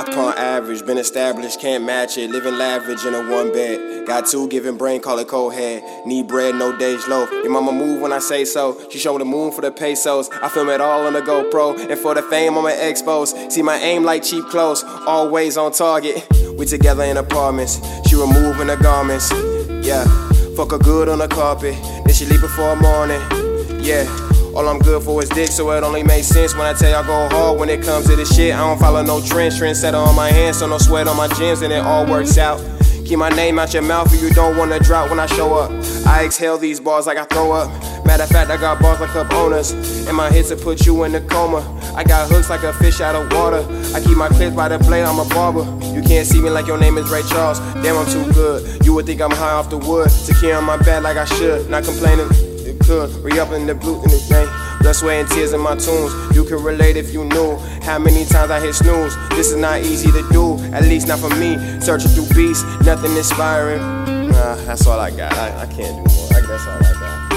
Upon average, been established, can't match it. Living lavish in a one bed. Got two giving brain, call it cold head. Need bread, no days loaf. Your mama move when I say so. She show the moon for the pesos. I film it all on the GoPro. And for the fame, I'm an expose. See my aim like cheap clothes, always on target. We together in apartments. She removing the garments. Yeah, fuck her good on the carpet. Then she leave before morning. Yeah. All I'm good for is dick, so it only makes sense when I tell I go hard when it comes to this shit. I don't follow no trends, trendsetter on my hands, so no sweat on my gems, and it all works out. Keep my name out your mouth if you don't wanna drop when I show up. I exhale these bars like I throw up. Matter of fact, I got bars like cup owners. And my hits to put you in a coma. I got hooks like a fish out of water. I keep my clips by the blade, I'm a barber. You can't see me like your name is Ray Charles. Damn, I'm too good. You would think I'm high off the wood. Secure on my back like I should. Not complaining could. Re up in the blue in the thing. Blood, sweat, and tears in my tunes. You can relate if you knew how many times I hit snooze. This is not easy to do, at least not for me. Searching through beats, nothing inspiring. Nah, that's all I got. I, I can't do more. I, that's all I got.